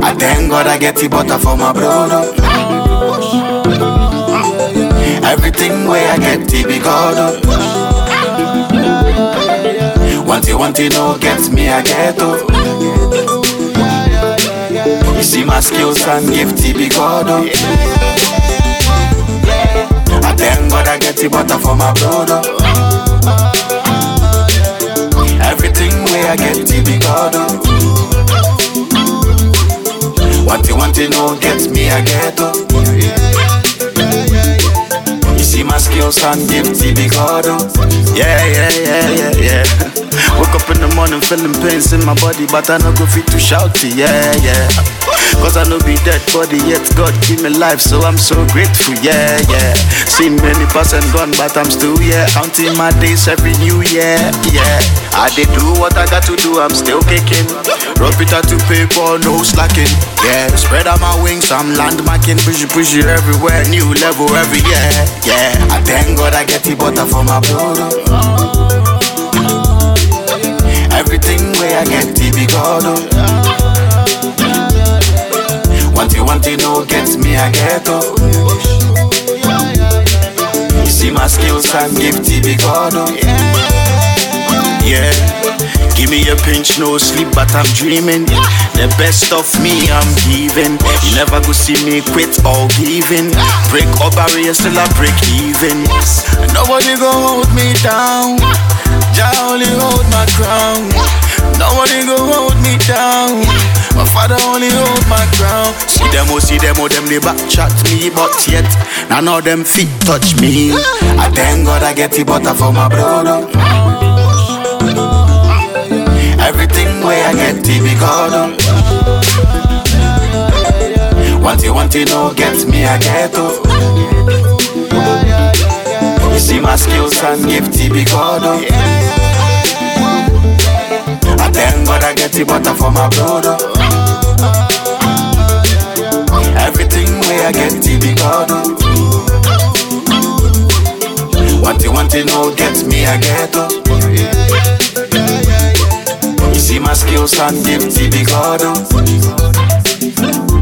God I get the butter for my brother. Everything where I get the be God. Want you want you know get me I get oh. You see my skills and gift the be God. I thank God I get the butter for my brother. You know get me get oh. You see my skills and gift the be God oh. Yeah, yeah, yeah, yeah, yeah. Woke up morning feeling pains in my body, but I no go fit to shout it, yeah, yeah. Cause I know be dead body, yet God give me life, so I'm so grateful, yeah, yeah. Seen many pass and gone, but I'm still here, counting my days every new year, yeah. I did do what I got to do, I'm still kicking. Rope it out to paper, no slacking, yeah. Spread out my wings, I'm landmarking, push it, push it everywhere, new level every year, yeah. I thank God I get the butter for my brother. Everything where I get the be God oh. Want you want you know get me I get oh. You see my skills and gift the be God oh. Yeah. Give me a pinch, no sleep, but I'm dreaming. The best of me, I'm giving. You never go see me quit or giving. Break all barriers till I break even. Nobody go hold me down. Jah only hold my crown. Nobody go hold me down. My father only hold my crown. See them, oh, see them, oh, them, they back chat me, but yet none of them feet touch me. I thank God I get the butter for my brother. Everything where I get the be God oh. Want you want you know get me I get oh. See my skills and gift the be God oh. I thank God I get the butter for my brother. Oh. Everything where I get the be God oh. Want you want you know get me I get oh. You see my skills and gift the be God oh.